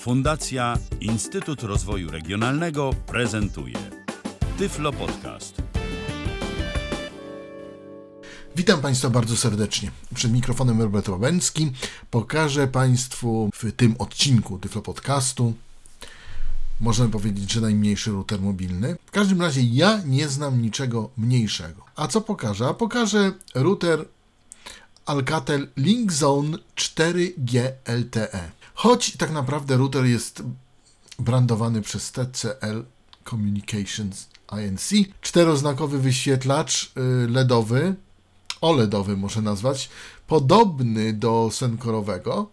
Fundacja Instytut Rozwoju Regionalnego prezentuje Tyflo Podcast. Witam Państwa bardzo serdecznie. Przed mikrofonem Robert Łabęcki pokażę Państwu w tym odcinku Tyflo Podcastu możemy powiedzieć, że najmniejszy router mobilny. W każdym razie ja nie znam niczego mniejszego. A co pokażę? A pokażę router Alcatel Linkzone 4G LTE. Choć tak naprawdę router jest brandowany przez TCL Communications INC. Czteroznakowy wyświetlacz y, LEDowy, OLEDowy może nazwać, podobny do senkorowego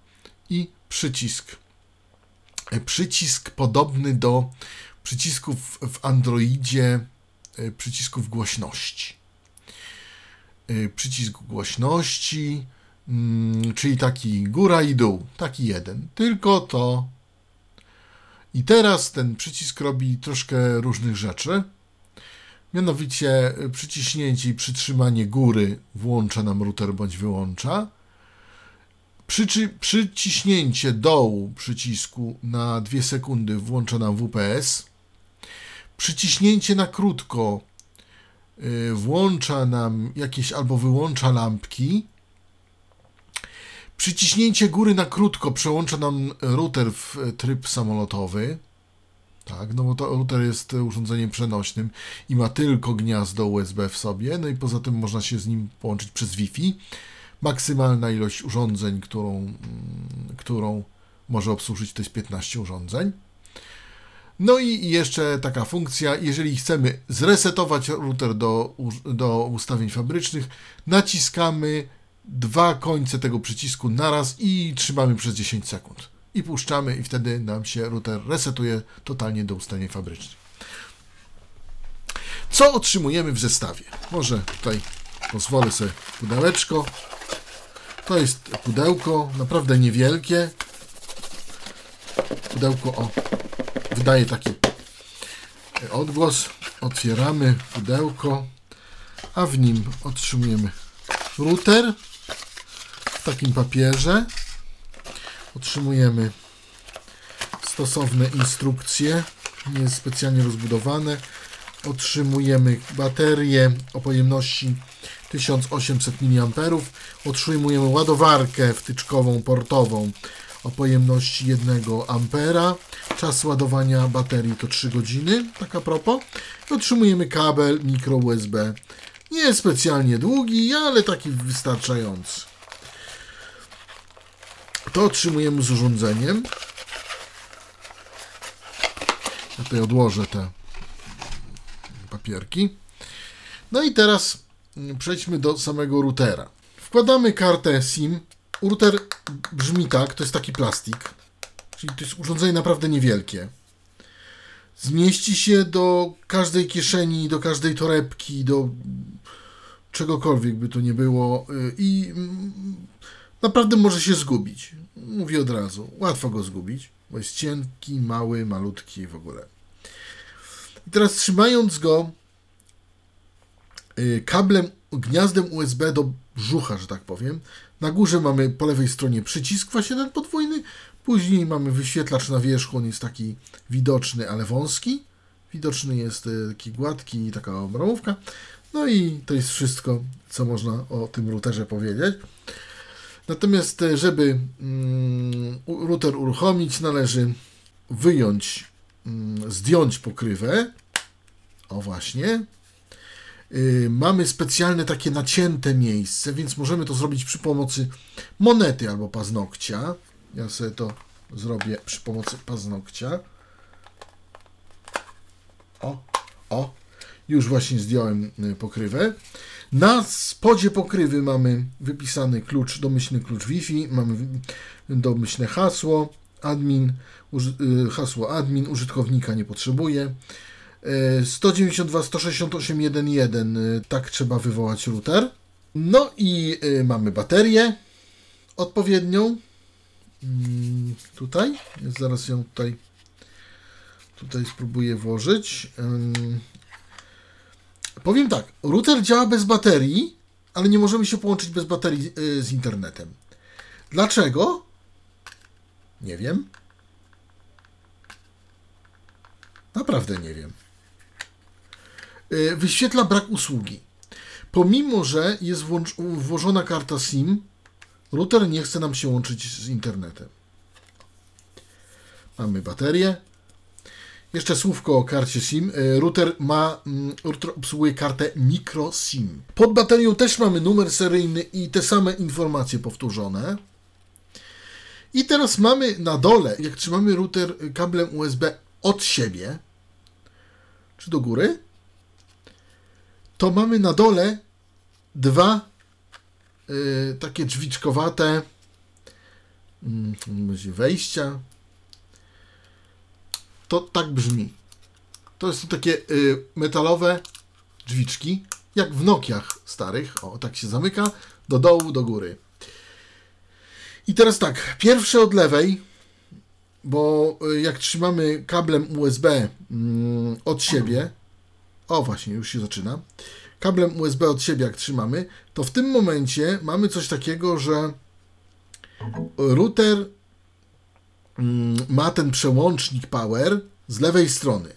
i przycisk. Y, przycisk podobny do przycisków w Androidzie, y, przycisków głośności. Przycisk głośności, czyli taki góra i dół, taki jeden. Tylko to. I teraz ten przycisk robi troszkę różnych rzeczy. Mianowicie y, przyciśnięcie i przytrzymanie góry włącza nam router bądź wyłącza. Przyci przyciśnięcie dołu przycisku na 2 sekundy włącza nam WPS. Przyciśnięcie na krótko y, włącza nam jakieś albo wyłącza lampki Przyciśnięcie góry na krótko przełącza nam router w tryb samolotowy. Tak, no bo to router jest urządzeniem przenośnym i ma tylko gniazdo USB w sobie, no i poza tym można się z nim połączyć przez Wi-Fi. Maksymalna ilość urządzeń, którą, mm, którą może obsłużyć, to jest 15 urządzeń. No i jeszcze taka funkcja, jeżeli chcemy zresetować router do, do ustawień fabrycznych, naciskamy dwa końce tego przycisku naraz i trzymamy przez 10 sekund. I puszczamy i wtedy nam się router resetuje totalnie do ustawień fabrycznych. Co otrzymujemy w zestawie? Może tutaj pozwolę sobie pudełeczko. To jest pudełko, naprawdę niewielkie. Pudełko o, wydaje taki odgłos. Otwieramy pudełko, a w nim otrzymujemy router takim papierze otrzymujemy stosowne instrukcje, nie specjalnie rozbudowane. Otrzymujemy baterię o pojemności 1800 mAh. Otrzymujemy ładowarkę wtyczkową portową o pojemności 1 A. Czas ładowania baterii to 3 godziny, tak a propos. Otrzymujemy kabel mikro USB. Nie specjalnie długi, ale taki wystarczający to otrzymujemy z urządzeniem. Ja tutaj odłożę te papierki. No i teraz przejdźmy do samego routera. Wkładamy kartę SIM. Router brzmi tak, to jest taki plastik. Czyli to jest urządzenie naprawdę niewielkie. Zmieści się do każdej kieszeni, do każdej torebki, do czegokolwiek by to nie było y, i naprawdę może się zgubić. Mówię od razu, łatwo go zgubić, bo jest cienki, mały, malutki w ogóle. I teraz trzymając go y, kablem, gniazdem USB do brzucha, że tak powiem, na górze mamy po lewej stronie przycisk właśnie ten podwójny, później mamy wyświetlacz na wierzchu, on jest taki widoczny, ale wąski. Widoczny jest y, taki gładki, taka obramówka. No i to jest wszystko, co można o tym routerze powiedzieć. Natomiast, e, żeby mm, router uruchomić, należy wyjąć, mm, zdjąć pokrywę. O właśnie. Y, mamy specjalne takie nacięte miejsce, więc możemy to zrobić przy pomocy monety albo paznokcia. Ja sobie to zrobię przy pomocy paznokcia. O, o, już właśnie zdjąłem y, pokrywę. Na spodzie pokrywy mamy wypisany klucz, domyślny klucz Wi-Fi, mamy domyślne hasło, admin, y, hasło admin, użytkownika nie potrzebuje. 192.168.1.1 y, tak trzeba wywołać router. No i y, mamy baterię odpowiednią. Mm, tutaj, zaraz ją tutaj tutaj spróbuję włożyć. Powiem tak, router działa bez baterii, ale nie możemy się połączyć bez baterii y, z internetem. Dlaczego? Nie wiem. Naprawdę nie wiem. Y, Wyświetla brak usługi. Pomimo, że jest włożona karta SIM, router nie chce nam się łączyć z internetem. Mamy baterię. Jeszcze słówko o karcie SIM. Y, Router ma, mm, router obsługuje kartę micro SIM. Pod baterią też mamy numer seryjny i te same informacje powtórzone. I teraz mamy na dole, jak trzymamy router kablem USB od siebie, czy do góry, to mamy na dole dwa y, takie drzwiczkowate mm, wejścia. To tak brzmi. To są takie y, metalowe drzwiczki, jak w Nokiach starych. O, tak się zamyka do dołu, do góry. I teraz tak, pierwsze od lewej, bo y, jak trzymamy kablem USB mm, od siebie, o właśnie, już się zaczyna, kablem USB od siebie jak trzymamy, to w tym momencie mamy coś takiego, że router ma ten przełącznik power z lewej strony.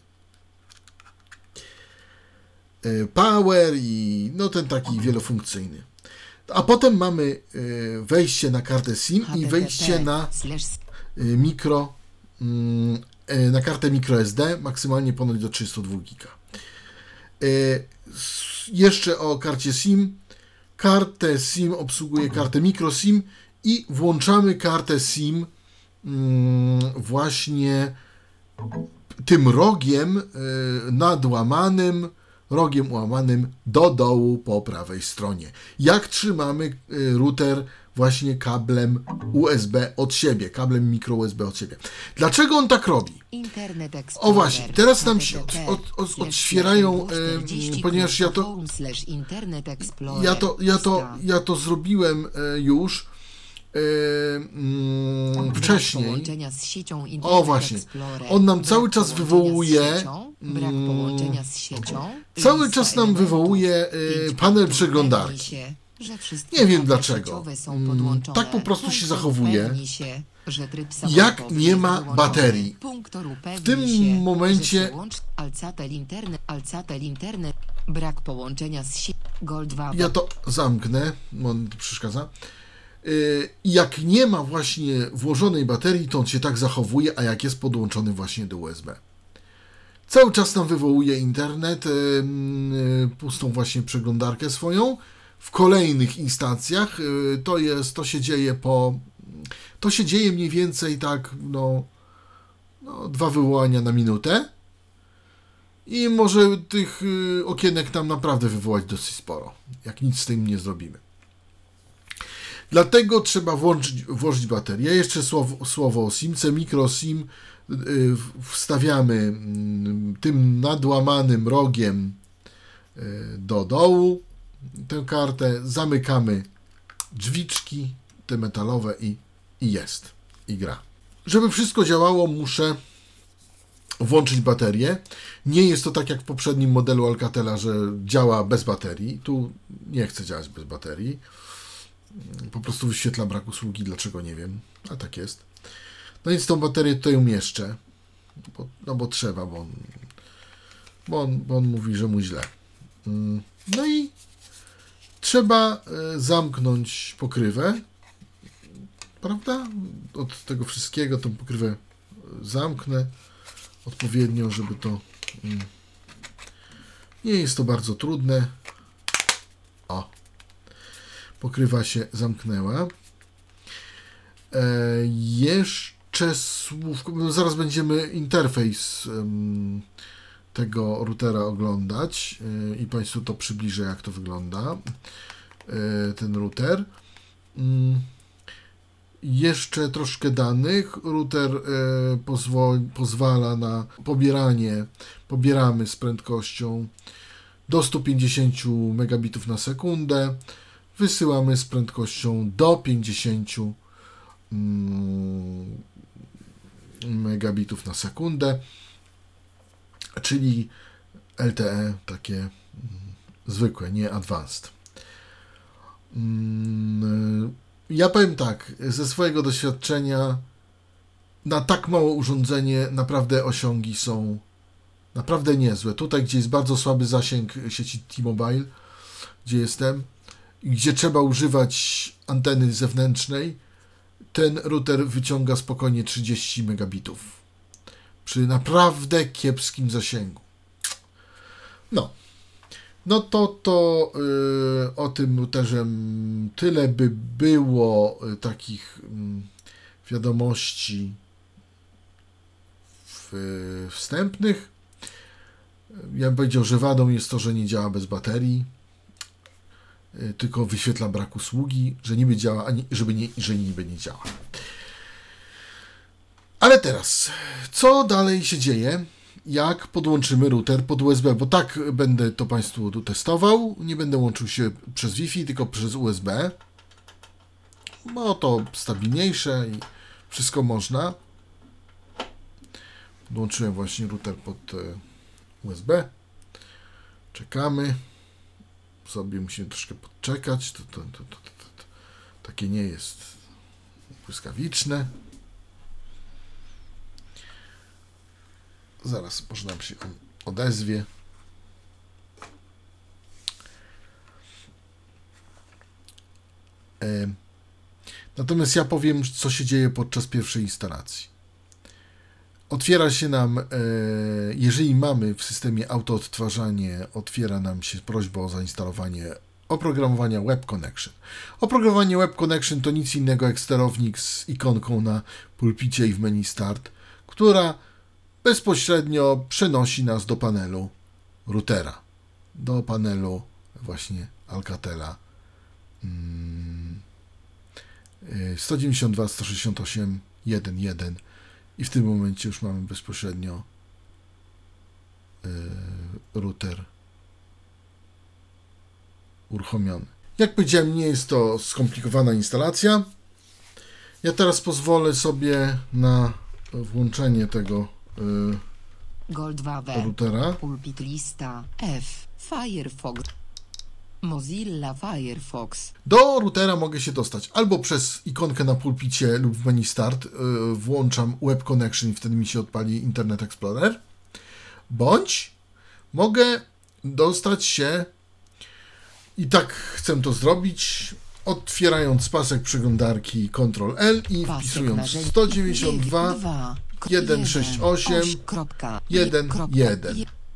Y, Power i no ten taki wielofunkcyjny. A potem mamy y, wejście na kartę SIM i wejście na y, mikro, mm, y, na kartę microSD, maksymalnie ponoć do 32 giga. Jeszcze o karcie SIM. Kartę SIM obsługuje kartę micro SIM i włączamy kartę SIM mm, właśnie tym rogiem y, nadłamanym, rogiem ułamanym do dołu po prawej stronie. Jak trzymamy y, router właśnie kablem USB od siebie, kablem mikro USB od siebie. Dlaczego on tak robi? Internet O właśnie, teraz nam się od- od- od- em, 40 ponieważ ja to- Ja to, ja to, ja to zrobiłem e, już e, mm, wcześniej. połączenia z siecią O właśnie, on nam cały czas wywołuje, Brak połączenia z siecią. cały czas nam wywołuje, panel przeglądarki. Nie wiem dlaczego. tak po prostu się zachowuje. Jak nie ma baterii. Upewnij tym momencie- brak połączenia z siecią Gold 2. Ja to zamknę, bo on przeszkadza. Y, jak nie ma właśnie włożonej baterii, to on się tak zachowuje, a jak jest podłączony właśnie do USB. Cały czas nam wywołuje internet, y, y, pustą właśnie przeglądarkę swoją. W kolejnych instancjach to jest, to się dzieje po, to się dzieje mniej więcej tak, no, no dwa wywołania na minutę. I może tych okienek tam naprawdę wywołać dosyć sporo, jak nic z tym nie zrobimy. Dlatego trzeba włączyć, włożyć baterię. Jeszcze słowo, słowo o SIMce. Micro SIM y, wstawiamy mm, tym nadłamanym rogiem y, do dołu tę kartę, zamykamy drzwiczki, te metalowe i, i jest, i gra. Żeby wszystko działało, muszę włączyć baterię. Nie jest to tak jak w poprzednim modelu Alcatela, że działa bez baterii. Tu nie chce działać bez baterii. Po prostu wyświetla brak usługi, dlaczego nie wiem, a tak jest. No więc tą baterię tutaj umieszczę, bo, no bo trzeba, bo on, bo, on, bo on mówi, że mu źle. Mm, No i trzeba e, zamknąć pokrywę, prawda? Od tego wszystkiego tą pokrywę e, zamknę odpowiednio, żeby to. mm, Nie jest to bardzo trudne. O. Pokrywa się zamknęła. E, jeszcze słówko. no Zaraz będziemy interfejs em, tego routera oglądać e, i Państwu to przybliżę, jak to wygląda. E, ten router. Mm. Jeszcze troszkę danych. Router e, pozwol, pozwala na pobieranie, pobieramy z prędkością do 150 megabitów na sekundę. Wysyłamy z prędkością do 50 mm, megabitów na sekundę, czyli LTE takie mm, zwykłe, nie advanced. Mm, Ja powiem tak, ze swojego doświadczenia na tak małe urządzenie naprawdę osiągi są Naprawdę niezłe. Tutaj, gdzie jest bardzo słaby zasięg sieci T-Mobile, gdzie jestem, gdzie trzeba używać anteny zewnętrznej, ten router wyciąga spokojnie 30 megabitów. Przy naprawdę kiepskim zasięgu. No. No to to y, o tym routerze tyle by było y, takich mm, wiadomości w, wstępnych. Ja bym powiedział, że wadą jest to, że nie działa bez baterii, tylko wyświetla brak usługi, że niby działa, ani, żeby nie, że niby nie działa. Ale teraz, co dalej się dzieje, jak podłączymy router pod USB? Bo tak będę to Państwu testował. Nie będę łączył się przez Wi-Fi, tylko przez USB. Bo to stabilniejsze i wszystko można. Podłączyłem właśnie router pod e, USB. Czekamy. Sobie musimy troszkę podczekać. To, to, to, to, to, takie nie jest błyskawiczne. Zaraz może nam się on odezwie. Natomiast ja powiem, co się dzieje podczas pierwszej instalacji. Otwiera się nam, e, jeżeli mamy w systemie autoodtwarzanie, otwiera nam się prośba o zainstalowanie oprogramowania Web Connection. Oprogramowanie Web Connection to nic innego jak sterownik z ikonką na pulpicie i w menu Start, która bezpośrednio przenosi nas do panelu routera, do panelu właśnie Alcatela. Mm, 192, 168, 1.1 i w tym momencie już mamy bezpośrednio y, router uruchomiony. Jak powiedziałem, nie jest to skomplikowana instalacja. Ja teraz pozwolę sobie na włączenie tego y, Gold 2W. routera. Pulpit lista F. Firefox. Mozilla Firefox. Do routera mogę się dostać albo przez ikonkę na pulpicie lub w menu Start. y, Włączam Web Connection i wtedy mi się odpali Internet Explorer. Bądź mogę dostać się i tak chcę to zrobić, otwierając pasek przeglądarki Ctrl L i Pasek wpisując narzędzi 192 2, 168,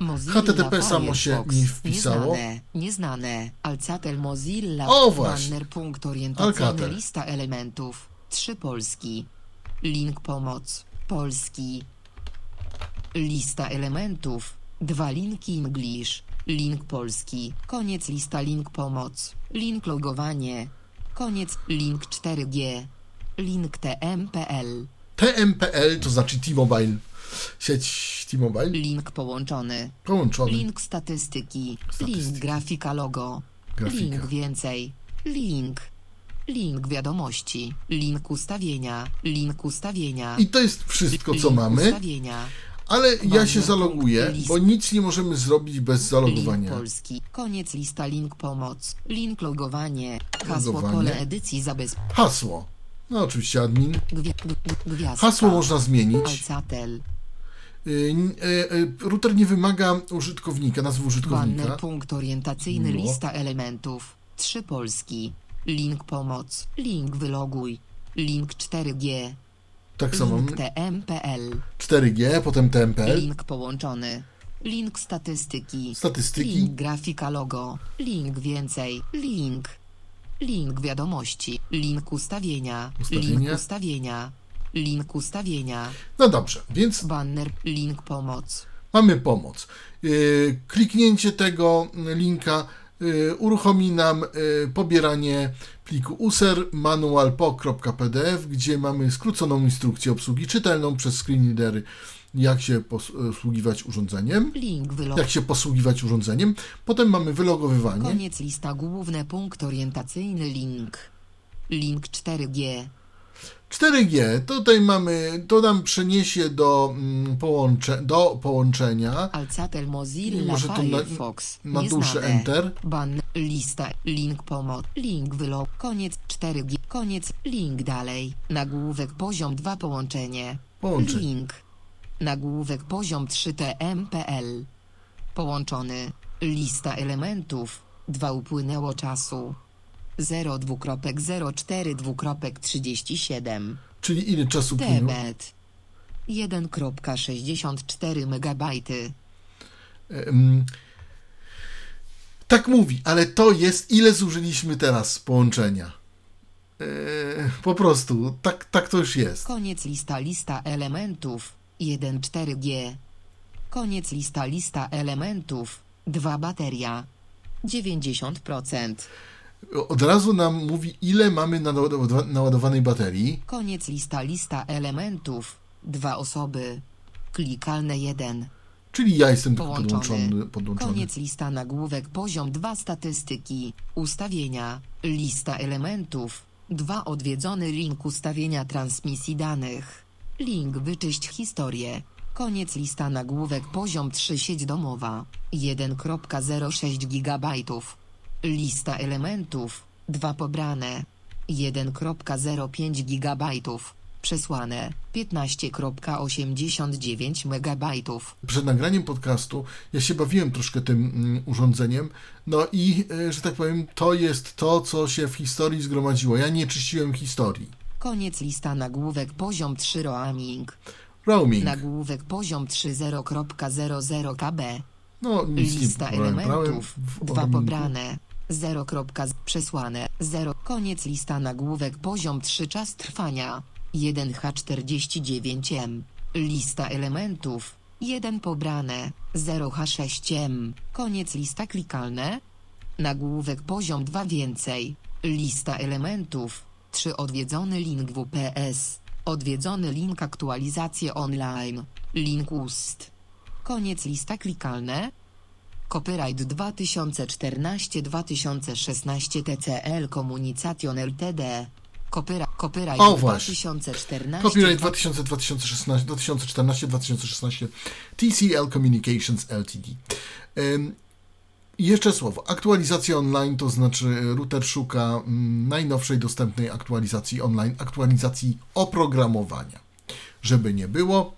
1.1. HTTP samo się mi wpisało. Nieznane, nieznane. Alcatel Mozilla. O, właśnie. Banner punkt orientacyjny. Alcatel. Lista elementów. Trzy Polski. Link pomoc. Polski. Lista elementów. Dwa linki English. Link polski. Koniec lista link pomoc. Link logowanie. Koniec link 4G. Link TMPL. TMPL to znaczy T-Mobile, sieć T-Mobile Link połączony. połączony. Link statystyki. Statystyki. Link grafika logo. Grafika. Link więcej. Link. Link wiadomości. Link ustawienia. Link ustawienia. I to jest wszystko, co Link mamy, Ustawienia. ale ja się zaloguję, bo nic nie możemy zrobić bez Link zalogowania. polski. Koniec lista link pomoc. Link logowanie. Hasło Logowanie. pole edycji zabezpieczenia. Hasło. No oczywiście admin. Hasło można zmienić. Alcatel. Y, y, y, Router nie wymaga użytkownika, nazwy użytkownika. Banner punkt orientacyjny No. lista elementów. Trzy Polski. Link pomoc. Link wyloguj. Link 4G. Tak samo. Link TMPL. 4G, potem TMPL. Link połączony. Link statystyki. Statystyki. Link grafika logo. Link więcej. Link. Link wiadomości. Link ustawienia. Ustawienia. Link ustawienia. Link ustawienia. No dobrze, więc Banner. Link pomoc. mamy pomoc. Y, Kliknięcie tego linka y, uruchomi nam y, pobieranie pliku user manualpo.pdf, gdzie mamy skróconą instrukcję obsługi czytelną przez screenreadery, jak się posługiwać urządzeniem. Jak się posługiwać urządzeniem. Potem mamy wylogowywanie. Koniec lista główne punkt orientacyjny link. Link 4G. 4G, tutaj mamy, to nam przeniesie do, mm, połącze, do połączenia. Alcatel Mozilla Może tu na- Firefox. na duszę Nieznane. Enter. Ban. Lista. Link pomoc. Link wylog. Koniec 4G. Koniec. Link dalej. Nagłówek poziom 2 połączenie. Połączenie. Link. Nagłówek poziom 3 TMPL. Połączony. Lista elementów. 2 upłynęło czasu. 0 dwukropek 04 dwukropek 37. Czyli ile czasu? Debet. 1,64 megabajty. Em, tak mówi, ale to jest ile zużyliśmy teraz połączenia. E, po prostu, tak, tak to już jest. Koniec lista lista elementów 1,4G. Koniec lista lista elementów 2 bateria 90%. Od razu nam mówi, ile mamy naładowa- naładowanej baterii. Koniec lista lista elementów 2 osoby. Klikalne 1. Czyli ja jestem Połączony. podłączony. podłączony. Koniec lista nagłówek poziom 2 statystyki. Ustawienia. Lista elementów. 2 odwiedzony link ustawienia transmisji danych. Link wyczyść historię. Koniec lista nagłówek poziom 3 sieć domowa. 1.06 GB. Lista elementów. 2 pobrane. 1.05 GB. Przesłane 15.89 MB. Przed nagraniem podcastu ja się bawiłem troszkę tym mm, urządzeniem, no i, e, że tak powiem, to jest to, co się w historii zgromadziło. Ja nie czyściłem historii. Koniec lista nagłówek poziom 3 roaming. Roaming. Nagłówek poziom 30.00 KB. No, nic Lista nie elementów. Dwa pobrane. 0. z- Przesłane. 0. Koniec lista nagłówek poziom 3 czas trwania. 1H49M. Lista elementów. 1 pobrane. 0H6M. Koniec lista klikalne. Nagłówek poziom 2 więcej. Lista elementów. 3 odwiedzony link WPS. Odwiedzony link aktualizacje online. Link ust. Koniec lista klikalne. Copyright 2014-2016 TCL Communication Ltd. Copyright, copyright O, właśnie. 2014 Copyright 2000, 2016, 2014, 2016 TCL Communications Ltd. Ym, jeszcze słowo. Aktualizacja online to znaczy router szuka mm, najnowszej dostępnej aktualizacji online, aktualizacji oprogramowania. Żeby nie było,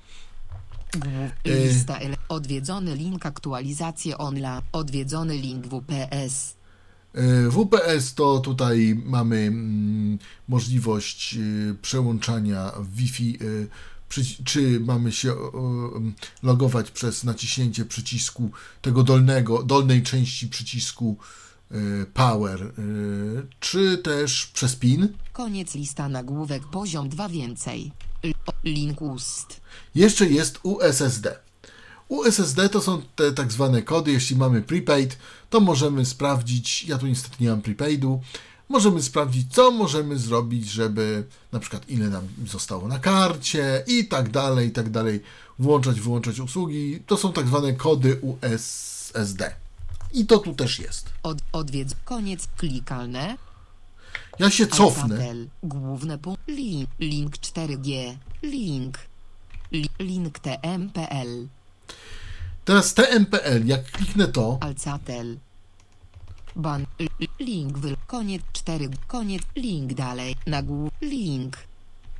Lista ele- odwiedzony link aktualizacje online. Odwiedzony link WPS. E, WPS to tutaj mamy mm, możliwość e, przełączania Wi-Fi, przy- czy mamy się logować przez naciśnięcie przycisku tego dolnego, dolnej części przycisku e, Power, czy też przez PIN. Koniec lista nagłówek poziom 2 więcej. Link ust. Jeszcze jest USSD. USSD to są te tak zwane kody. Jeśli mamy prepaid, to możemy sprawdzić. Ja tu niestety nie mam prepaidu. Możemy sprawdzić, co możemy zrobić, żeby na przykład ile nam zostało na karcie i tak dalej, i tak dalej. Włączać, wyłączać usługi. To są tak zwane kody USSD. I to tu też jest. Od, odwiedz. Koniec klikalne. Ja się cofnę. Główne punkt. Link. Link 4G. Link. Li, link TMPL. Teraz TMPL, jak kliknę to, Alcatel. Ban. Link wy. Koniec 4. Koniec. Link dalej. Nagłów. Link.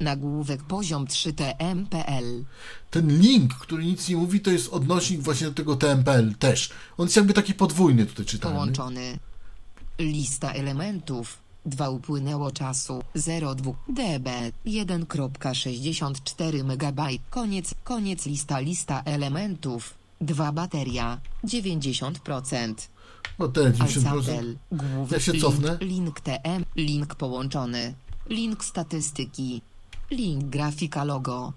Nagłówek poziom 3 TMPL. ten link, który nic nie mówi, to jest odnośnik właśnie do tego TMPL też. On jest jakby taki podwójny tutaj czytany. Połączony. Lista elementów. 2 upłynęło czasu. 02 dB. 1.64 MB. Koniec. Koniec lista lista elementów. 2 bateria. 90%. No te 90%. Alcatel. Główny Ja się link, cofnę. Link TM. Link połączony. Link statystyki. Link grafika logo.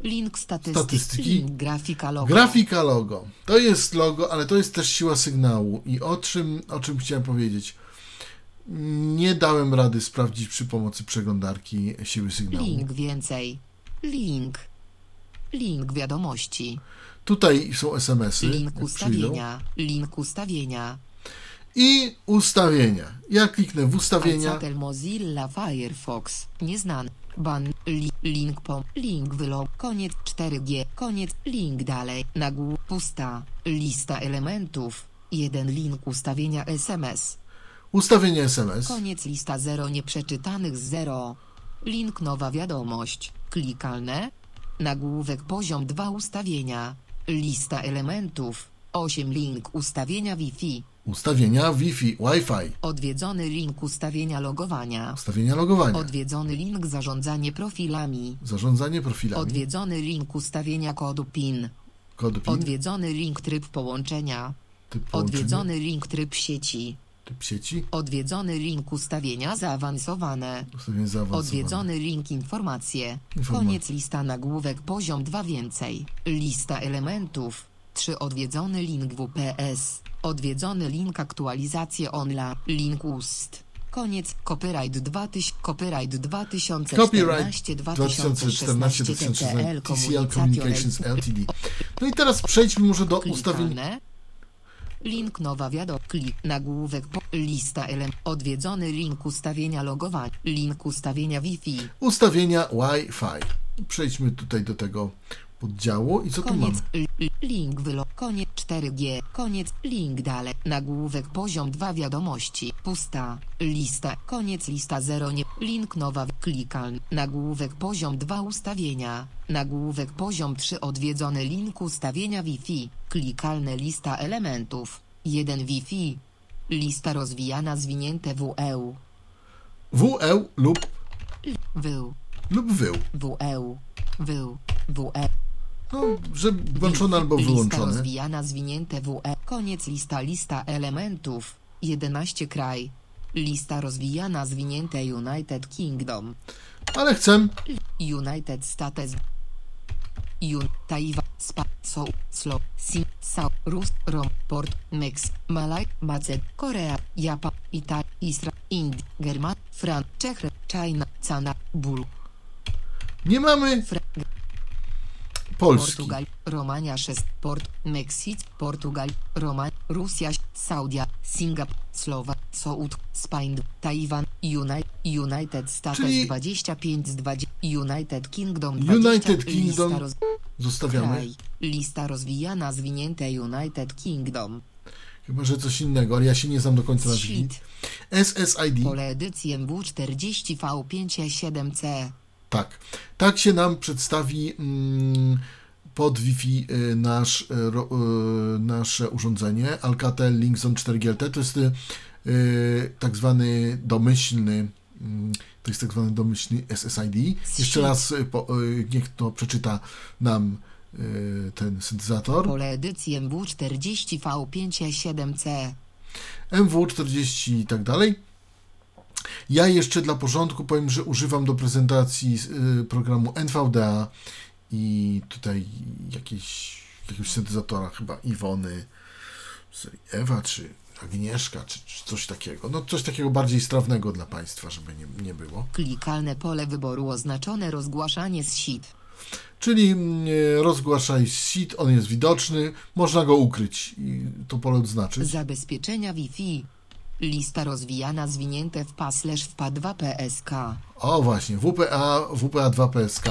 Link statystyki. Statystyki? Link grafika logo. Grafika logo. To jest logo, ale to jest też siła sygnału. I o czym, o czym chciałem powiedzieć? Nie dałem rady sprawdzić przy pomocy przeglądarki siły sygnału. Link więcej. Link. Link wiadomości. Tutaj są SMS-y. Link przyjdą. ustawienia. Link ustawienia. I ustawienia. Ja kliknę w ustawienia. Alcatel Mozilla Firefox. Nieznany. Ban. Li, link po. Link wylog. Koniec 4G. Koniec. Link dalej. Nagłów. Pusta. Lista elementów. Jeden link ustawienia SMS. Ustawienia SMS. Koniec lista 0 nieprzeczytanych z 0. Link nowa wiadomość. Klikalne. Nagłówek poziom 2 ustawienia. Lista elementów. 8 link ustawienia Wi-Fi. Ustawienia Wi-Fi, Wi-Fi, Odwiedzony link ustawienia logowania. ustawienia logowania, Odwiedzony link zarządzanie profilami. zarządzanie profilami, Odwiedzony link ustawienia kodu PIN. kod PIN, Odwiedzony link tryb połączenia. typ połączenia, Odwiedzony link tryb sieci. Typ sieci, Odwiedzony link ustawienia zaawansowane. ustawienie zaawansowane. Odwiedzony link informacje. Koniec lista nagłówek poziom 2 więcej. Lista elementów. 3 odwiedzony link WPS. Odwiedzony link aktualizacje online. Link ust. Koniec. Copyright 2000. Copyright 2014 Copyright 2016 2014-2016 TCL Communications Ltd. No i teraz przejdźmy może do ustawień. Klikalne. Link nowa wiadomo. Klik. Nagłówek. Po, lista element. Odwiedzony link ustawienia logowania. Link ustawienia Wi-Fi. Ustawienia Wi-Fi. Przejdźmy tutaj do tego poddziału i co tu mamy? Koniec. L- link wylo. Koniec 4G. Koniec. Link dalej. Nagłówek poziom 2 wiadomości. Pusta. Lista. Koniec lista 0 nie. Link nowa. Klikalny. Nagłówek poziom 2 ustawienia. Nagłówek poziom 3 odwiedzony link ustawienia Wi-Fi. Klikalne lista elementów. 1 Wi-Fi. Lista rozwijana zwinięte WEU. WE lub, Wył. lub wył. WEU. Wył. WE. No, że włączone albo Lista rozwijana zwinięte WE. Koniec lista lista elementów. 11 kraj. Lista rozwijana zwinięte United Kingdom. Ale chcę United States. Un, Taiwan, Spa, So, Slo, Sin, South, Rus, Rom, Port, Mex, Malaj, Maced, Korea, Japan, Italia, Israel, Indie, German, Fran, Czech, China, Cana, Bul, Nie mamy Fra, Polski. Portugal, Romania 6, Port, Meksyk, Portugal, Roman, Rosja, Saudia, Singapur, Słowa, Soud, Spain, Tajwan, United, United States Czyli- 25 z 20, United Kingdom 20, United Kingdom lista roz, Zostawiamy. kraj, lista rozwijana zwinięte United Kingdom, Chyba, że coś innego, ale ja się nie znam do końca. Sheet, SSID. pole edycji MW40V57C, Tak. Tak się nam przedstawi mm, pod Wi-Fi y, nasz, y, ro, y, nasze urządzenie Alcatel Linkson 4GLT. To jest y, y, tak zwany domyślny mm, to jest tak zwany domyślny SSID. Jeszcze raz po, niech to przeczyta nam ten syntezator. pole edycji MW40V57C, MW40 i tak dalej. Ja jeszcze dla porządku powiem, że używam do prezentacji y, programu NVDA i tutaj jakieś, jakiegoś syntezatora, chyba Iwony, Ewa czy Agnieszka, czy, czy coś takiego. No coś takiego bardziej strawnego dla Państwa, żeby nie, nie było. klikalne pole wyboru oznaczone rozgłaszanie z sit. Czyli mm, rozgłaszaj sheet, on jest widoczny, można go ukryć i to pole odznaczyć. Zabezpieczenia Wi-Fi. Lista rozwijana zwinięte w paslash wpa 2 PSK. O właśnie, WPA, WPA 2 PSK.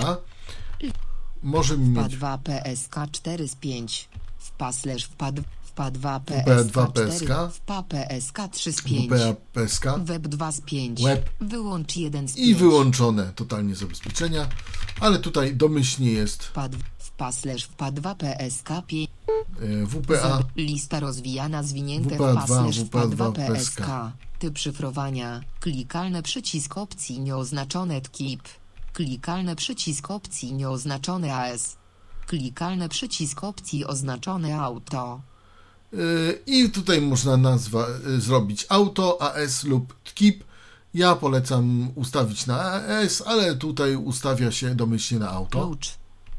Możemy wpa mieć... 2 PSK 4 z 5. Wpa slash wpa, wpa 2 PSK, WPA 2 PSK 4, wpa PSK 3 z 5. WPA PSK. Web 2 z 5. Web. Wyłącz 1 z 5. I wyłączone totalnie zabezpieczenia, ale tutaj domyślnie jest... Wpa 2 wpa slash wpa 2 PSK. WPA. Lista rozwijana zwinięte WPA2, PAD2 psk. Typ szyfrowania. Klikalne przycisk opcji nieoznaczone tkip. Klikalne przycisk opcji nieoznaczone AS. Klikalne przycisk opcji oznaczone auto. E, I tutaj można nazwa e, zrobić auto, AS lub tkip. Ja polecam ustawić na AS, ale tutaj ustawia się domyślnie na auto. Klucz.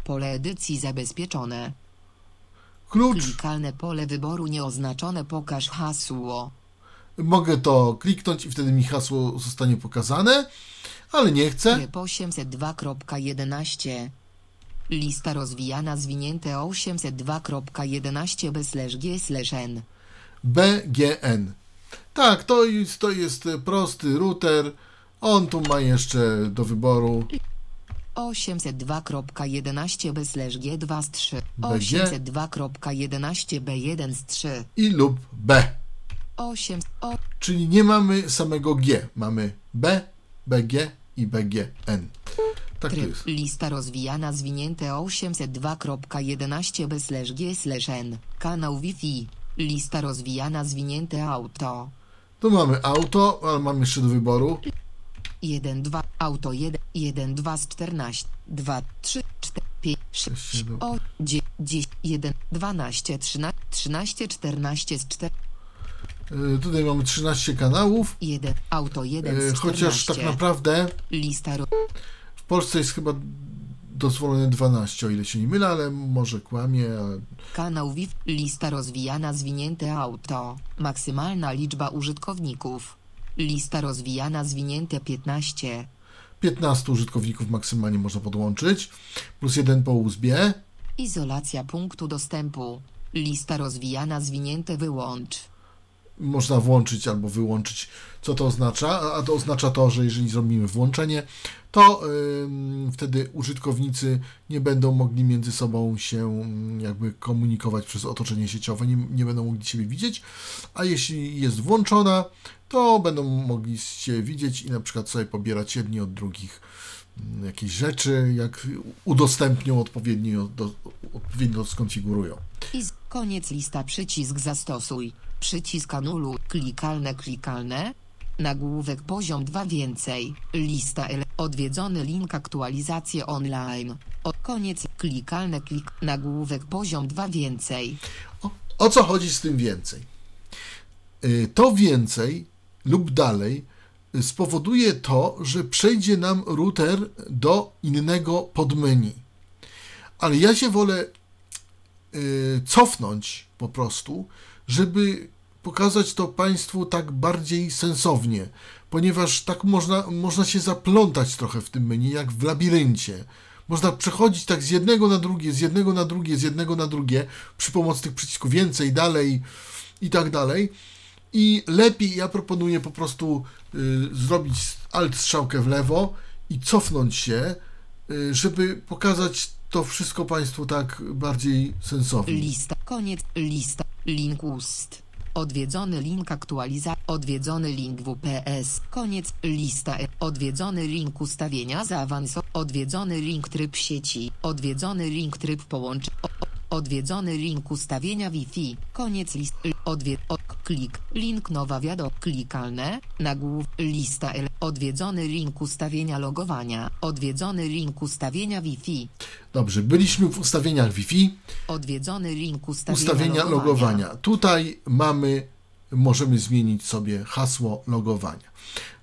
Pole edycji zabezpieczone. Klucz, Klikalne pole wyboru nieoznaczone pokaż hasło. mogę to kliknąć i wtedy mi hasło zostanie pokazane, ale nie chcę. Tryb 802.11. Lista rozwijana zwinięte 802.11 b slash g slash n. BGN. Tak, to jest, to jest prosty router. On tu ma jeszcze do wyboru 802.11 b slash g2 z 3. BG. 802.11 b1 z 3. i lub B. 8 o, Czyli nie mamy samego G. Mamy B, BG i BGN. Tak to Tryb. jest. Lista rozwijana zwinięte 802.11 b slash g slash n. Kanał Wi-Fi. Lista rozwijana zwinięte auto. Tu mamy auto, ale mamy jeszcze do wyboru. 1, 2, auto 1, 1, 2 z 14, 2, 3, 4, 5, 6, siedem. o, 10, 1, 12, 13, 13, 14 z 4, Y, Tutaj mamy 13 kanałów, 1, auto 1 z y, 14. chociaż tak naprawdę Lista ro- w Polsce jest chyba dozwolone 12, o ile się nie mylę, ale może kłamie. ale- Kanał WIF, lista rozwijana zwinięte auto, maksymalna liczba użytkowników. Lista rozwijana zwinięte 15. 15 użytkowników maksymalnie można podłączyć, plus jeden po USB. Izolacja punktu dostępu. Lista rozwijana zwinięte wyłącz. Można włączyć albo wyłączyć. Co to oznacza? A to oznacza to, że jeżeli zrobimy włączenie, to ym, wtedy użytkownicy nie będą mogli między sobą się ym, jakby komunikować przez otoczenie sieciowe, nie, nie będą mogli siebie widzieć, a jeśli jest włączona, to będą mogli się widzieć i na przykład sobie pobierać jedni od drugich ym, jakieś rzeczy, jak udostępnią odpowiednio, do, odpowiednio skonfigurują. I koniec lista przycisk zastosuj. Przycisk anuluj. Klikalne klikalne. Nagłówek poziom 2 więcej. Lista ele. Odwiedzony link aktualizacje online. O koniec klikalne klik. Nagłówek poziom 2 więcej. O, o co chodzi z tym więcej? Y, To więcej lub dalej spowoduje to, że przejdzie nam router do innego podmenu. Ale ja się wolę y, cofnąć po prostu, żeby pokazać to Państwu tak bardziej sensownie, ponieważ tak można, można się zaplątać trochę w tym menu, jak w labiryncie. Można przechodzić tak z jednego na drugie, z jednego na drugie, z jednego na drugie przy pomocy tych przycisków więcej, dalej i tak dalej. I lepiej ja proponuję po prostu y, zrobić alt strzałkę w lewo i cofnąć się, y, żeby pokazać to wszystko Państwu tak bardziej sensownie. Lista. Koniec. Lista. Link ust. Odwiedzony link aktualiza. Odwiedzony link WPS. Koniec. Lista. Odwiedzony link ustawienia zaawansow. Odwiedzony link tryb sieci. Odwiedzony link tryb połączeń. Odwiedzony link ustawienia Wi-Fi. Koniec list. Odwie... O, klik. Link nowa wiadomo. Klikalne. Nagłów. Lista. L. Odwiedzony link ustawienia logowania. Odwiedzony link ustawienia Wi-Fi. Dobrze, byliśmy w ustawieniach Wi-Fi. Odwiedzony link ustawienia, ustawienia logowania. Tutaj mamy, możemy zmienić sobie hasło logowania.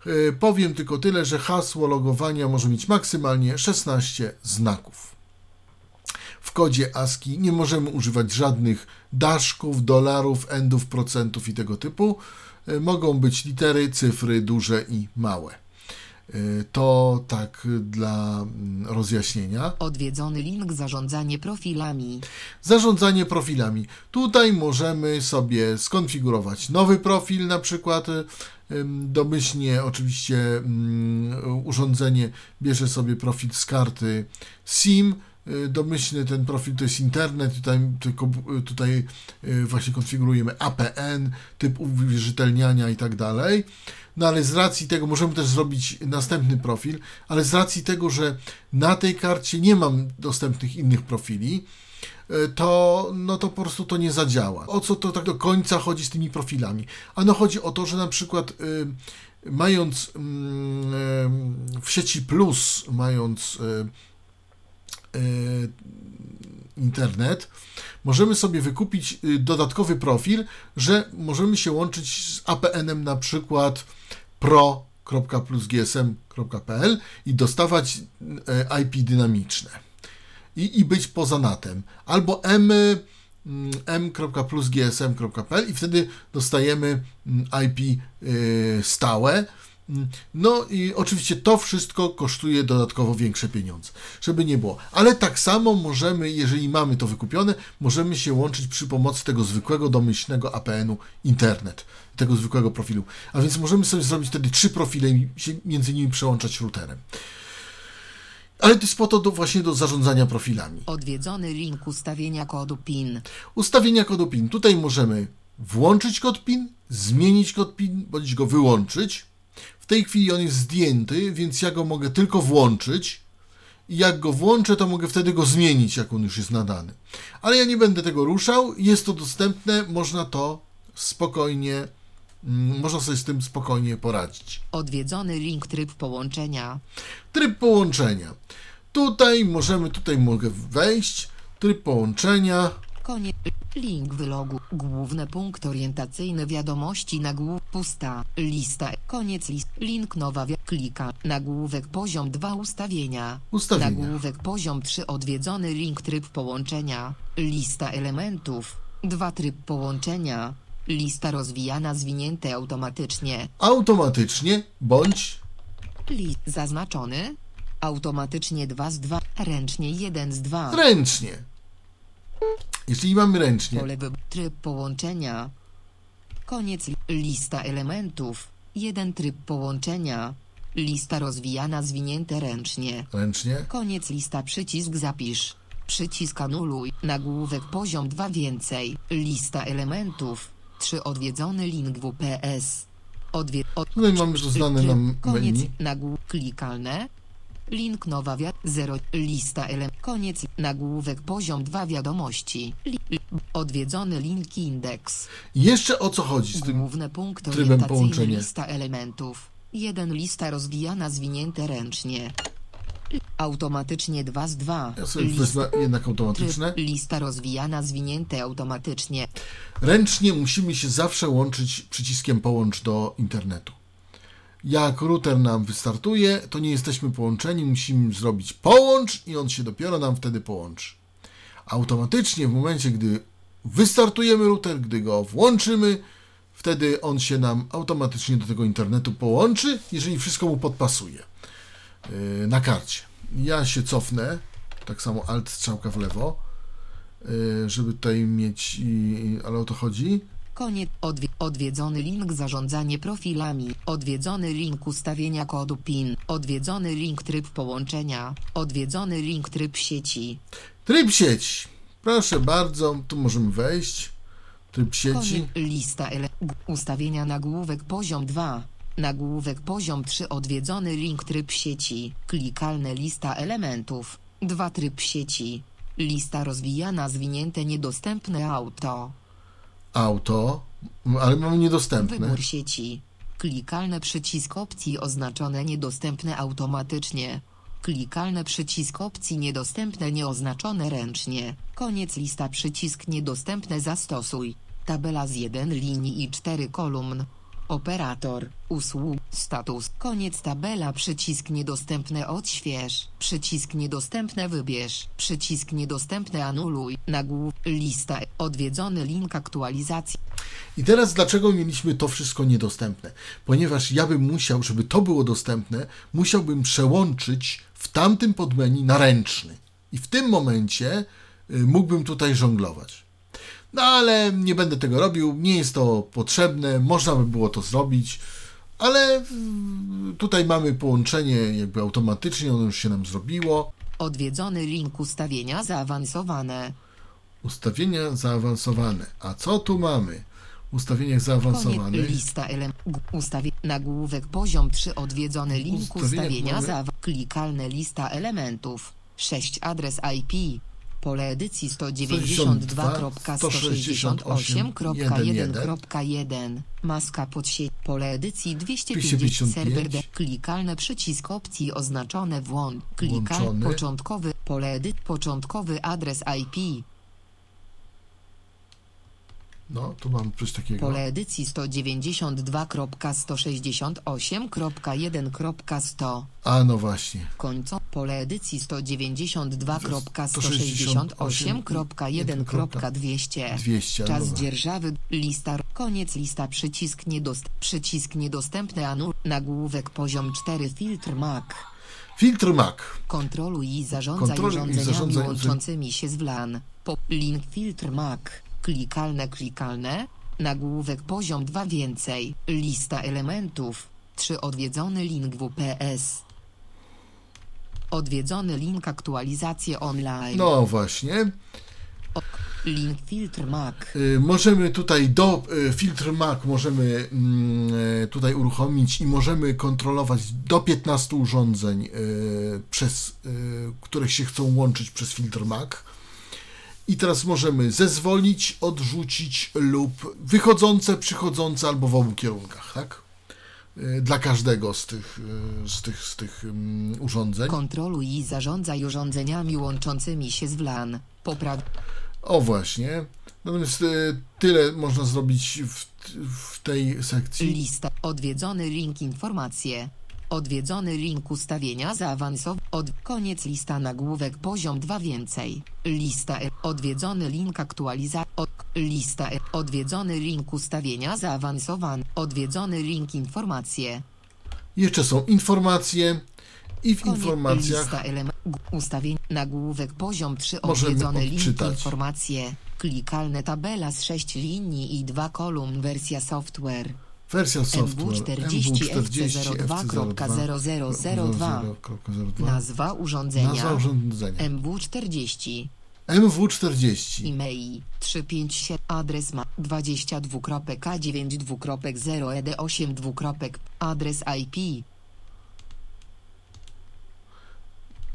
E, Powiem tylko tyle, że hasło logowania może mieć maksymalnie 16 znaków. W kodzie ASCII nie możemy używać żadnych daszków, dolarów, endów, procentów i tego typu. E, Mogą być litery, cyfry duże i małe. E, To tak dla mm, rozjaśnienia. Odwiedzony link zarządzanie profilami. Zarządzanie profilami. Tutaj możemy sobie skonfigurować nowy profil, na przykład ym, domyślnie oczywiście ym, urządzenie bierze sobie profil z karty SIM. Y, Domyślny ten profil to jest internet, tutaj, tylko, y, tutaj y, właśnie konfigurujemy APN, typ uwierzytelniania i tak dalej. No ale z racji tego możemy też zrobić następny profil, ale z racji tego, że na tej karcie nie mam dostępnych innych profili, y, to, no to po prostu to nie zadziała. O co to tak do końca chodzi z tymi profilami? Ano chodzi o to, że na przykład y, mając mm, y, w sieci Plus, mając y, y, internet, możemy sobie wykupić y, dodatkowy profil, że możemy się łączyć z APN-em na przykład pro.plusgsm.pl i dostawać y, IP dynamiczne i, i być poza NAT-em. Albo m, mm, m.plusgsm.pl i wtedy dostajemy mm, IP y, stałe. No i oczywiście to wszystko kosztuje dodatkowo większe pieniądze, żeby nie było. Ale tak samo możemy, jeżeli mamy to wykupione, możemy się łączyć przy pomocy tego zwykłego domyślnego APN-u internet, tego zwykłego profilu. A więc możemy sobie zrobić wtedy trzy profile i się między nimi przełączać routerem. Ale to jest po to do, właśnie do zarządzania profilami. Odwiedzony link ustawienia kodu PIN. Ustawienia kodu PIN. Tutaj możemy włączyć kod PIN, zmienić kod PIN, bądź go wyłączyć. W tej chwili on jest zdjęty, więc ja go mogę tylko włączyć i jak go włączę, to mogę wtedy go zmienić, jak on już jest nadany. Ale ja nie będę tego ruszał, jest to dostępne, można to spokojnie, mm, można sobie z tym spokojnie poradzić. Odwiedzony link tryb połączenia. Tryb połączenia. Tutaj możemy, tutaj mogę wejść, tryb połączenia, Koniec. Link wylogu. Główny punkt orientacyjny wiadomości nagłów pusta. Lista. Koniec list. Link nowa wi- klika. Nagłówek poziom 2 ustawienia. Ustawienia. Nagłówek poziom 3 odwiedzony link tryb połączenia. Lista elementów. 2 tryb połączenia. Lista rozwijana zwinięte automatycznie. automatycznie bądź List zaznaczony. Automatycznie 2 z 2. Ręcznie 1 z 2. ręcznie. Jeśli mamy ręcznie, Pole tryb połączenia. Koniec li- lista elementów. Jeden tryb połączenia. Lista rozwijana zwinięte ręcznie. ręcznie, Koniec lista przycisk zapisz. Przycisk anuluj. Nagłówek poziom 2 więcej. Lista elementów. 3 odwiedzony link WPS. Odwie od Tutaj mamy już znane nam Koniec menu. nagłów klikalne. Link nowa wiad 0 lista ele koniec nagłówek poziom 2 wiadomości li, odwiedzony link indeks jeszcze o co chodzi z tym? główny punkt trybem połączenia. lista elementów 1 lista rozwijana zwinięte ręcznie automatycznie 2 z 2 Ja sobie wezmę jednak automatyczne. tryb, lista rozwijana zwinięte automatycznie Ręcznie musimy się zawsze łączyć przyciskiem połącz do internetu. Jak router nam wystartuje, to nie jesteśmy połączeni, musimy zrobić połącz i on się dopiero nam wtedy połączy. Automatycznie w momencie, gdy wystartujemy router, gdy go włączymy, wtedy on się nam automatycznie do tego internetu połączy, jeżeli wszystko mu podpasuje yy, na karcie. Ja się cofnę, tak samo alt strzałka w lewo, yy, żeby tutaj mieć, i- ale o to chodzi. Koniec. Odwi odwiedzony link zarządzanie profilami. Odwiedzony link ustawienia kodu PIN. Odwiedzony link tryb połączenia. Odwiedzony link tryb sieci. Tryb sieci. Proszę bardzo, tu możemy wejść. Tryb sieci. Koniec. Lista g- ustawienia nagłówek poziom 2. Nagłówek poziom 3 odwiedzony link tryb sieci. Klikalne lista elementów. 2 tryb sieci. Lista rozwijana zwinięte niedostępne auto. Auto, ale mamy niedostępne. Wybór sieci. Przycisk opcji oznaczone niedostępne automatycznie. Klikalny przycisk opcji niedostępne nieoznaczone ręcznie. Koniec lista przycisk niedostępne zastosuj. Tabela z 1 linii i 4 kolumn. Operator, usług, status, koniec tabela, przycisk niedostępne odśwież, przycisk niedostępne wybierz, przycisk niedostępne anuluj, nagłów, lista, odwiedzony link aktualizacji. I teraz dlaczego mieliśmy to wszystko niedostępne? Ponieważ ja bym musiał, żeby to było dostępne, musiałbym przełączyć w tamtym podmenu na ręczny. I w tym momencie y, mógłbym tutaj żonglować. No ale nie będę tego robił, nie jest to potrzebne, można by było to zrobić, ale tutaj mamy połączenie jakby automatycznie, ono już się nam zrobiło. Odwiedzony link ustawienia zaawansowane. Ustawienia zaawansowane. A co tu mamy? Ustawieniach zaawansowanych. lista ele ustawie nagłówek poziom 3 odwiedzony link Ustawienia ustawienia mamy. za klikalne lista elementów 6 adres IP pole edycji 192.168.1.1 maska pod sieć pole edycji 250 255. serwer D klikalne przycisk opcji oznaczone włącz klikal początkowy pole edyt początkowy adres IP No, tu mam coś takiego. Pole edycji 192.168.1.100. A no właśnie. Końco pole edycji 192.168.1.200. 200, Czas dobra. dzierżawy, lista, koniec lista, przycisk, niedost, przycisk niedostępny, anul, nagłówek poziom 4, filtr Mac. Filtr Mac. Kontroluj i zarządzaj Kontroluj i urządzeniami zarządzaj- łączącymi się z WLAN. Po link filtr Mac. Klikalne, klikalne. Nagłówek poziom 2 więcej. Lista elementów. 3 odwiedzony link WPS. Odwiedzony link aktualizacje online. No właśnie. Link filtr Mac. Y, Możemy tutaj do y, filtr Mac możemy mm, y, tutaj uruchomić i możemy kontrolować do 15 urządzeń, przez których się chcą łączyć przez filtr Mac. I teraz możemy zezwolić, odrzucić lub wychodzące, przychodzące albo w obu kierunkach, tak? Y, Dla każdego z tych, y, z tych, z tych mm, urządzeń. Kontroluj i zarządzaj urządzeniami łączącymi się z WLAN. Popraw... O właśnie. Natomiast y, tyle można zrobić w, w tej sekcji. Lista. Odwiedzony link informacje. Odwiedzony link ustawienia zaawansow... Od... Koniec lista nagłówek poziom 2 więcej. Lista e... Odwiedzony link aktualizacji. Od... Lista e... Odwiedzony link ustawienia zaawansowany. Odwiedzony link informacje. Jeszcze są informacje i w Koniec. informacjach Lista element... Ustawień. Nagłówek poziom 3. Możemy Odwiedzony link informacje. Klikalne tabela z 6 linii i 2 kolumn wersja software. Wersja software MW40 FC02.0002. Nazwa urządzenia. Nazwa urządzenia. MW40. MW40. E-mail 357 adres ma 22.k9.0 ed8 dwukropek adres IP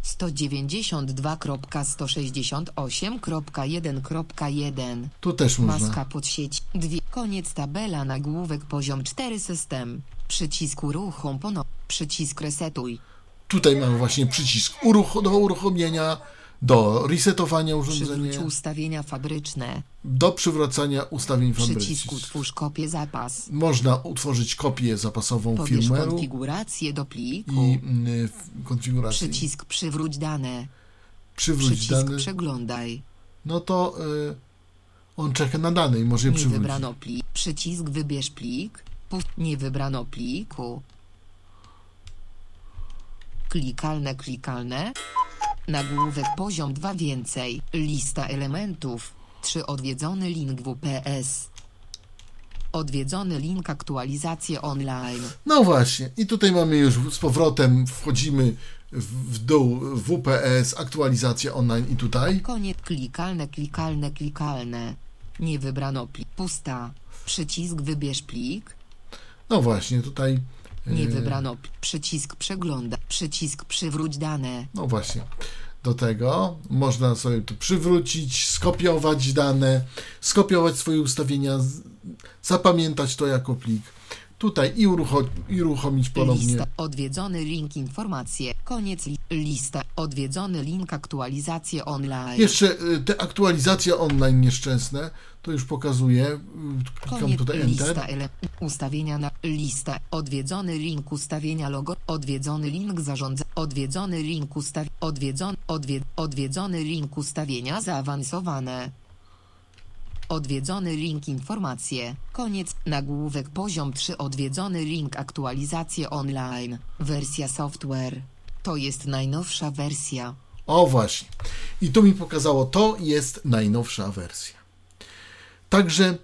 192.168.1.1 Tu też Maska można. pod sieć. Dwie. Koniec tabela nagłówek poziom 4 system. Przycisk uruchom pono. Przycisk resetuj. Tutaj mamy właśnie przycisk uruch do uruchomienia, do resetowania Przywróć urządzenia, ustawienia fabryczne. do przywracania ustawień Przycisk fabrycznych. utwórz kopię zapas. Można utworzyć kopię zapasową Pobierz firmware'u konfigurację do pliku. i mm, w konfiguracji. Przycisk przywróć dane. Przywróć Przycisk dane. przeglądaj. No to y, on czeka na dane i może je Nie przywrócić. wybrano plik. Przycisk wybierz plik. Nie wybrano pliku. Klikalne, klikalne. Nagłówek poziom 2 więcej. Lista elementów. 3 odwiedzony link WPS. Odwiedzony link aktualizacje online. No właśnie, i tutaj mamy już z powrotem, wchodzimy w, dół WPS, aktualizacja online i tutaj. Koniec klikalne, klikalne, klikalne. Nie wybrano plik. Pusta. Przycisk wybierz plik. No właśnie, tutaj. Nie e, wybrano. Przycisk przegląda. Przycisk przywróć dane. No właśnie, do tego można sobie tu przywrócić, skopiować dane, skopiować swoje ustawienia, z- zapamiętać to jako plik. Tutaj i, urucho- i uruchomić ponownie. Lista. Odwiedzony link informacje. Koniec li- lista. Odwiedzony link aktualizacje online. Jeszcze y, te aktualizacje online nieszczęsne, to już pokazuję. Klikam Koniec tutaj Enter. lista ustawienia na lista odwiedzony link ustawienia logo odwiedzony link zarządza odwiedzony link ustaw odwiedzony odwie, odwiedzony link ustawienia zaawansowane odwiedzony link informacje koniec nagłówek poziom 3 odwiedzony link aktualizacje online wersja software to jest najnowsza wersja O właśnie. I tu mi pokazało, to jest najnowsza wersja. Także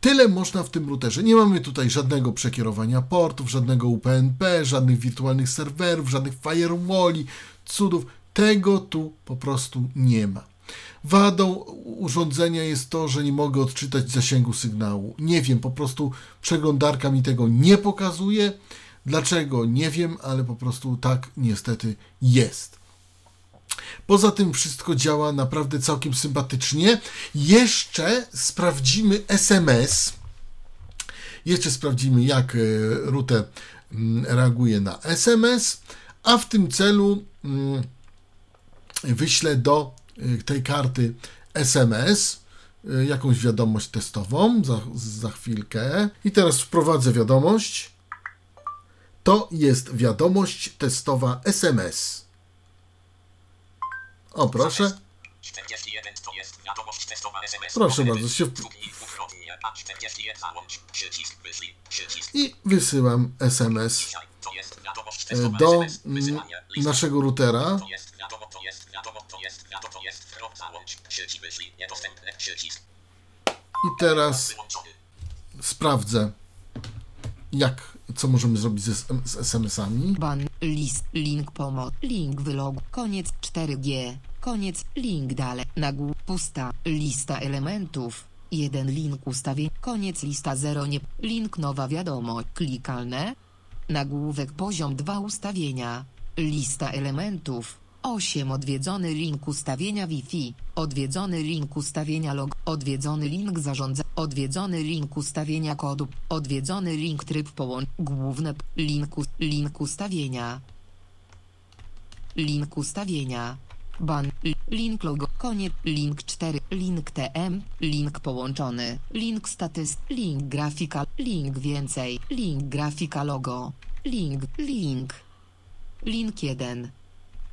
tyle można w tym routerze. Nie mamy tutaj żadnego przekierowania portów, żadnego UPnP, żadnych wirtualnych serwerów, żadnych firewalli, cudów. Tego tu po prostu nie ma. Wadą urządzenia jest to, że nie mogę odczytać zasięgu sygnału. Nie wiem, po prostu przeglądarka mi tego nie pokazuje. Dlaczego? Nie wiem, ale po prostu tak niestety jest. Poza tym wszystko działa naprawdę całkiem sympatycznie. Jeszcze sprawdzimy SMS. Jeszcze sprawdzimy, jak e, router mm, reaguje na SMS, a w tym celu mm, wyślę do tej karty SMS e, jakąś wiadomość testową za, za chwilkę. I teraz wprowadzę wiadomość. To jest wiadomość testowa SMS. O, proszę. 41 to jest wiadomość testowa SMS. Proszę bardzo, się w- Stuknij dwukrotnie, a 41 załącz, przycisk wyślij, przycisk I wysyłam SMS do naszego routera. Jest wiadomo, to jest wiadomo, to jest wiadomo, załącz, przycisk wyślij, niedostępne, przycisk I teraz sprawdzę, jak, co możemy zrobić ze, z SMS-ami. ban list link pomoc link wylog koniec 4G koniec, link dalej, nagłówek, pusta, lista elementów, jeden link ustawień, koniec lista 0 nie, link nowa wiadomość, klikalne, nagłówek poziom 2 ustawienia, lista elementów, 8 odwiedzony link ustawienia Wi-Fi, odwiedzony link ustawienia log, odwiedzony link zarządza, odwiedzony link ustawienia kodu, odwiedzony link tryb połącz, główne, link, link ustawienia, link ustawienia, ban, li- link logo, koniec, link 4, link TM, link połączony, link statyst, link grafika, link więcej, link grafika logo, link, link, link 1,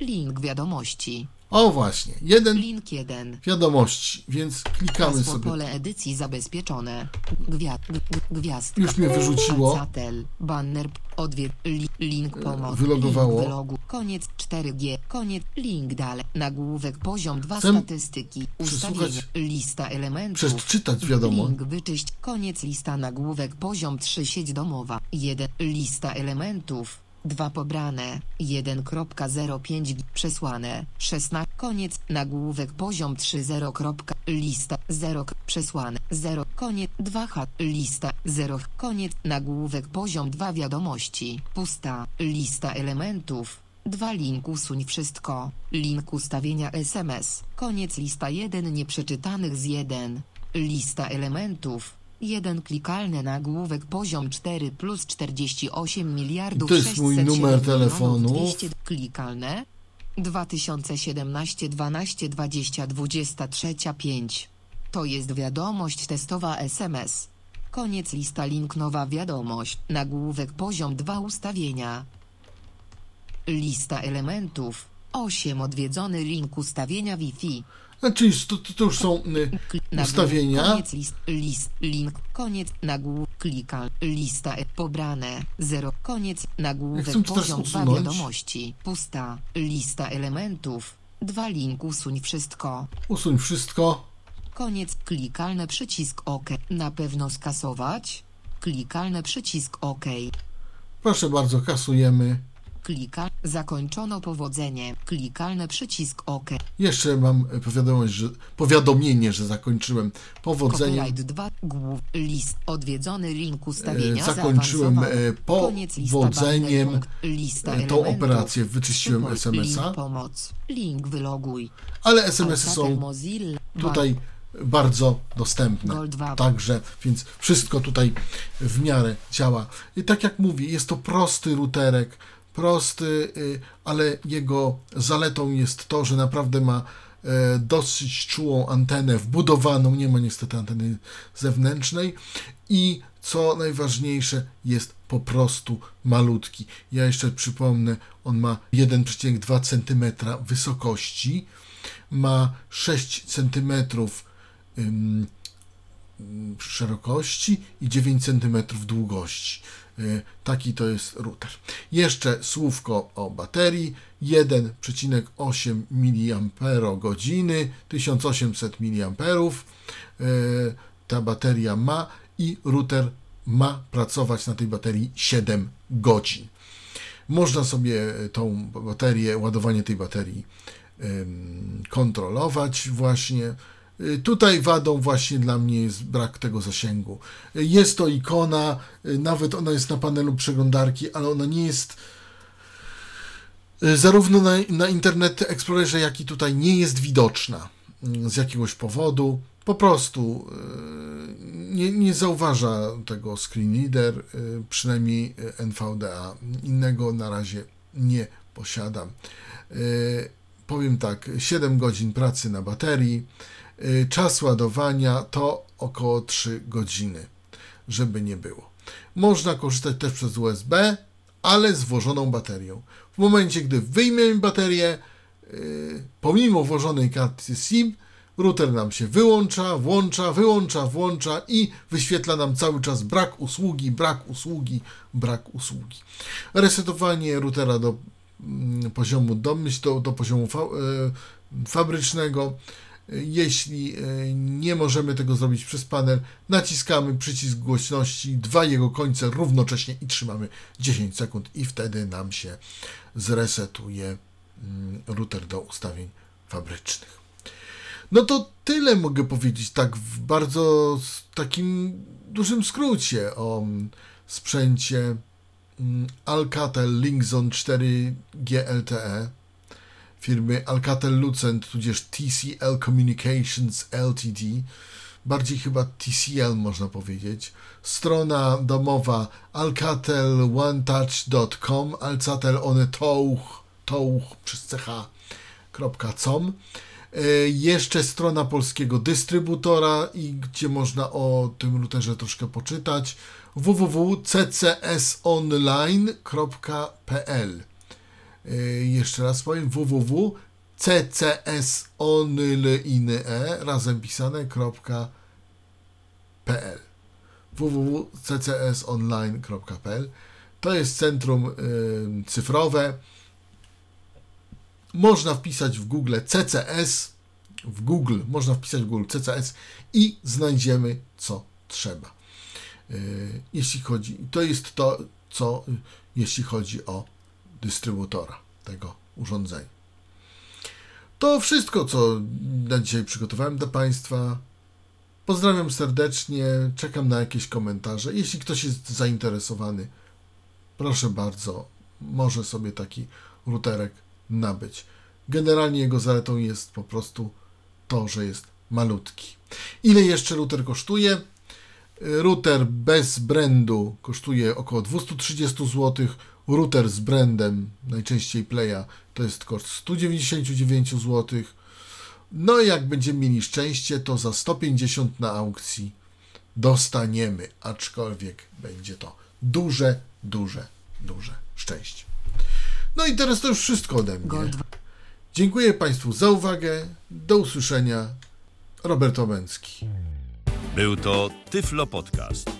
link wiadomości, O właśnie, jeden link 1. wiadomości, więc klikamy Hasło sobie. pole edycji zabezpieczone. Gwiazd, gwiazd. Już mnie wyrzuciło. Alcatel, banner, odwiedź, li, link pomoc. wylogowało. Link wylogu, koniec 4G, koniec, link dalej. Nagłówek poziom 2 Chcę statystyki. przesłuchać- Ustawienia, lista elementów. Przeczytać wiadomo. Link wyczyść, koniec lista nagłówek poziom 3 sieć domowa. 1 lista elementów. 2 pobrane, 1.05 przesłane, 16 koniec, nagłówek poziom 3 0. lista 0 przesłane, 0 koniec, 2 h lista 0 koniec, nagłówek poziom 2 wiadomości, pusta, lista elementów, 2 link usuń wszystko, link ustawienia SMS, koniec lista 1 nieprzeczytanych z 1, lista elementów, 1 klikalny nagłówek poziom 4 plus 48 miliardów To jest mój 607 numer milionów telefonu. 200 klikalne 2017 12 20 23 5 To jest wiadomość testowa SMS. Koniec lista link nowa wiadomość. Nagłówek poziom 2 ustawienia. Lista elementów. 8 odwiedzony link ustawienia Wi-Fi. Znaczy, to, to, to już są y, ustawienia. Koniec list, list, link, koniec, nagłówek, klikal, lista, e, pobrane, 0, koniec, nagłówek, teraz poziom 2 usunąć. wiadomości, pusta, lista elementów, 2 link, usuń wszystko, Usuń wszystko. koniec, klikalny przycisk OK, na pewno skasować, klikalny przycisk OK, Proszę bardzo, kasujemy. Klika, zakończono powodzenie, klikalny przycisk OK, Jeszcze mam powiadomość, że, powiadomienie, że zakończyłem powodzeniem. Copyright 2, głów, list, odwiedzony link ustawienia, E, zakończyłem, e, powodzeniem, lista e, tą operację. Wyczyściłem SMS-a. Link pomoc, link wyloguj. Ale SMS-y są tutaj bardzo dostępne. Gold 2. Także, więc wszystko tutaj w miarę działa. I tak jak mówię, jest to prosty routerek, prosty, y, ale jego zaletą jest to, że naprawdę ma e, dosyć czułą antenę wbudowaną, nie ma niestety anteny zewnętrznej i co najważniejsze, jest po prostu malutki. Ja jeszcze przypomnę, on ma 1,2 cm wysokości, ma 6 cm szerokości i 9 cm długości. Y, Taki to jest router. Jeszcze słówko o baterii. 1,8 mAh, 1800 mAh. Ta bateria ma i router ma pracować na tej baterii 7 godzin. Można sobie tą baterię, ładowanie tej baterii kontrolować właśnie. Y, Tutaj wadą właśnie dla mnie jest brak tego zasięgu. Y, Jest to ikona, y, nawet ona jest na panelu przeglądarki, ale ona nie jest zarówno na, na Internet Explorerze, jak i tutaj nie jest widoczna y, z jakiegoś powodu. Po prostu nie, nie zauważa tego screen reader, przynajmniej NVDA. Innego na razie nie posiadam. Powiem tak, 7 godzin pracy na baterii. Y, Czas ładowania to około 3 godziny, żeby nie było. Można korzystać też przez USB, ale z włożoną baterią. W momencie, gdy wyjmiemy baterię, y, pomimo włożonej karty SIM, router nam się wyłącza, włącza, wyłącza, włącza i wyświetla nam cały czas brak usługi, brak usługi, brak usługi. Resetowanie routera do mm, poziomu domyśl, do, do poziomu fa, e, fabrycznego. Jeśli e, nie możemy tego zrobić przez panel, naciskamy przycisk głośności, dwa jego końce równocześnie i trzymamy 10 sekund i wtedy nam się zresetuje mm, router do ustawień fabrycznych. No to tyle mogę powiedzieć tak w bardzo takim dużym skrócie o mm, sprzęcie mm, Alcatel Linkzone 4 GLTE firmy Alcatel Lucent tudzież TCL Communications Ltd. Bardziej chyba TCL można powiedzieć. Strona domowa alcatelonetouch.com alcatelonetouch touch przez ch.com E, Jeszcze strona polskiego dystrybutora i gdzie można o tym routerze troszkę poczytać www.ccsonline.pl Jeszcze raz powiem www.ccsonline razem pisane.pl www.ccsonline.pl To jest centrum y, cyfrowe. Można wpisać w Google CCS, w Google, można wpisać w Google CCS i znajdziemy co trzeba. Y, Jeśli chodzi, to jest to, co y, jeśli chodzi o dystrybutora tego urządzenia. To wszystko, co na dzisiaj przygotowałem dla Państwa. Pozdrawiam serdecznie, czekam na jakieś komentarze. Jeśli ktoś jest zainteresowany, proszę bardzo, może sobie taki routerek nabyć. Generalnie jego zaletą jest po prostu to, że jest malutki. Ile jeszcze router kosztuje? Router bez brandu kosztuje około 230 zł. Router z brandem, najczęściej Playa, to jest koszt 199 zł. No i jak będziemy mieli szczęście, to za 150 na aukcji dostaniemy, aczkolwiek będzie to duże, duże, duże szczęście. No i teraz to już wszystko ode mnie. Gold Dziękuję Państwu za uwagę. Do usłyszenia. Robert Łabęcki. Był to Tyflo Podcast.